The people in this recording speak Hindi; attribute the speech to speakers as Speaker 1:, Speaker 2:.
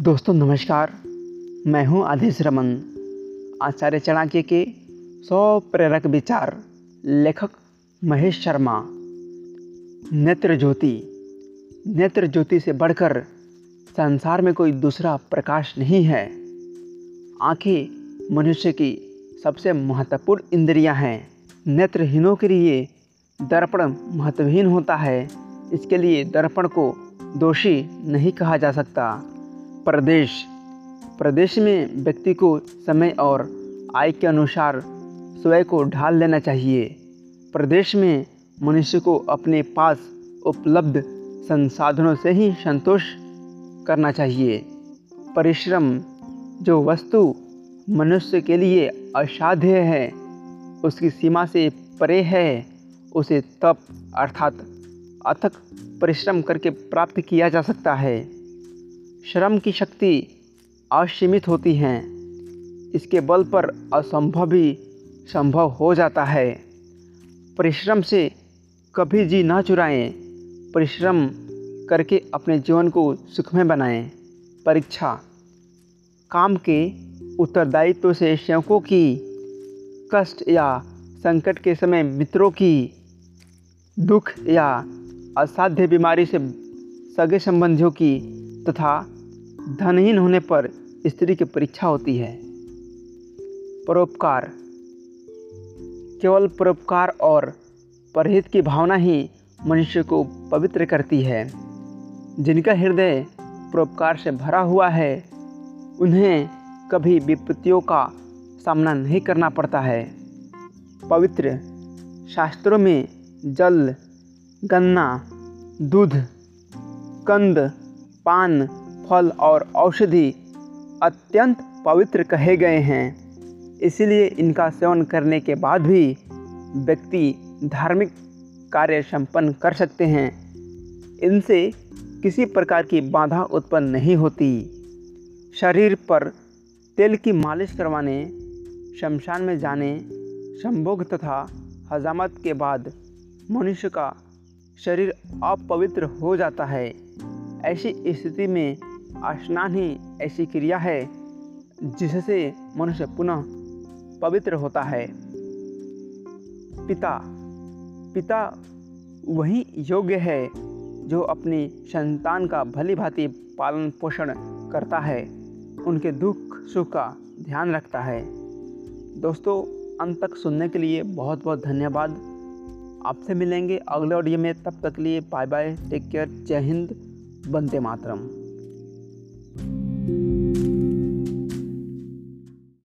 Speaker 1: दोस्तों, नमस्कार। मैं हूँ आदेश रमन। आचार्य चाणक्य के सौ प्रेरक विचार, लेखक महेश शर्मा। नेत्र ज्योति। नेत्र ज्योति से बढ़कर संसार में कोई दूसरा प्रकाश नहीं है। आँखें मनुष्य की सबसे महत्वपूर्ण इंद्रियाँ हैं। नेत्रहीनों के लिए दर्पण महत्वहीन होता है। इसके लिए दर्पण को दोषी नहीं कहा जा सकता। प्रदेश। प्रदेश में व्यक्ति को समय और आय के अनुसार स्वयं को ढाल लेना चाहिए। प्रदेश में मनुष्य को अपने पास उपलब्ध संसाधनों से ही संतोष करना चाहिए। परिश्रम, जो वस्तु मनुष्य के लिए असाध्य है, उसकी सीमा से परे है, उसे तप अर्थात अथक परिश्रम करके प्राप्त किया जा सकता है। श्रम की शक्ति असीमित होती है। इसके बल पर असंभव भी संभव हो जाता है। परिश्रम से कभी जी ना चुराएँ, परिश्रम करके अपने जीवन को सुखमय बनाएँ। परीक्षा। काम के उत्तरदायित्व से सेवकों की कष्ट या संकट के समय मित्रों की दुख या असाध्य बीमारी से सगे संबंधियों की तथा धनहीन होने पर स्त्री की परीक्षा होती है। परोपकार। केवल परोपकार और परहित की भावना ही मनुष्य को पवित्र करती है। जिनका हृदय परोपकार से भरा हुआ है, उन्हें कभी विपत्तियों का सामना नहीं करना पड़ता है। पवित्र शास्त्रों में जल, गन्ना, दूध, कंद पान, फल और औषधि अत्यंत पवित्र कहे गए हैं। इसलिए इनका सेवन करने के बाद भी व्यक्ति धार्मिक कार्य संपन्न कर सकते हैं। इनसे किसी प्रकार की बाधा उत्पन्न नहीं होती। शरीर पर तेल की मालिश करवाने, शमशान में जाने, संभोग तथा हजामत के बाद मनुष्य का शरीर अपवित्र हो जाता है। ऐसी स्थिति में स्नान ही ऐसी क्रिया है, जिससे मनुष्य पुनः पवित्र होता है। पिता पिता वही योग्य है जो अपनी संतान का भली भांति पालन पोषण करता है, उनके दुख, सुख का ध्यान रखता है। दोस्तों, अंत तक सुनने के लिए बहुत बहुत धन्यवाद। आपसे मिलेंगे अगले ऑडियो में, तब तक लिए बाय बाय टेक केयर, जय हिंद। वंदे मातरम।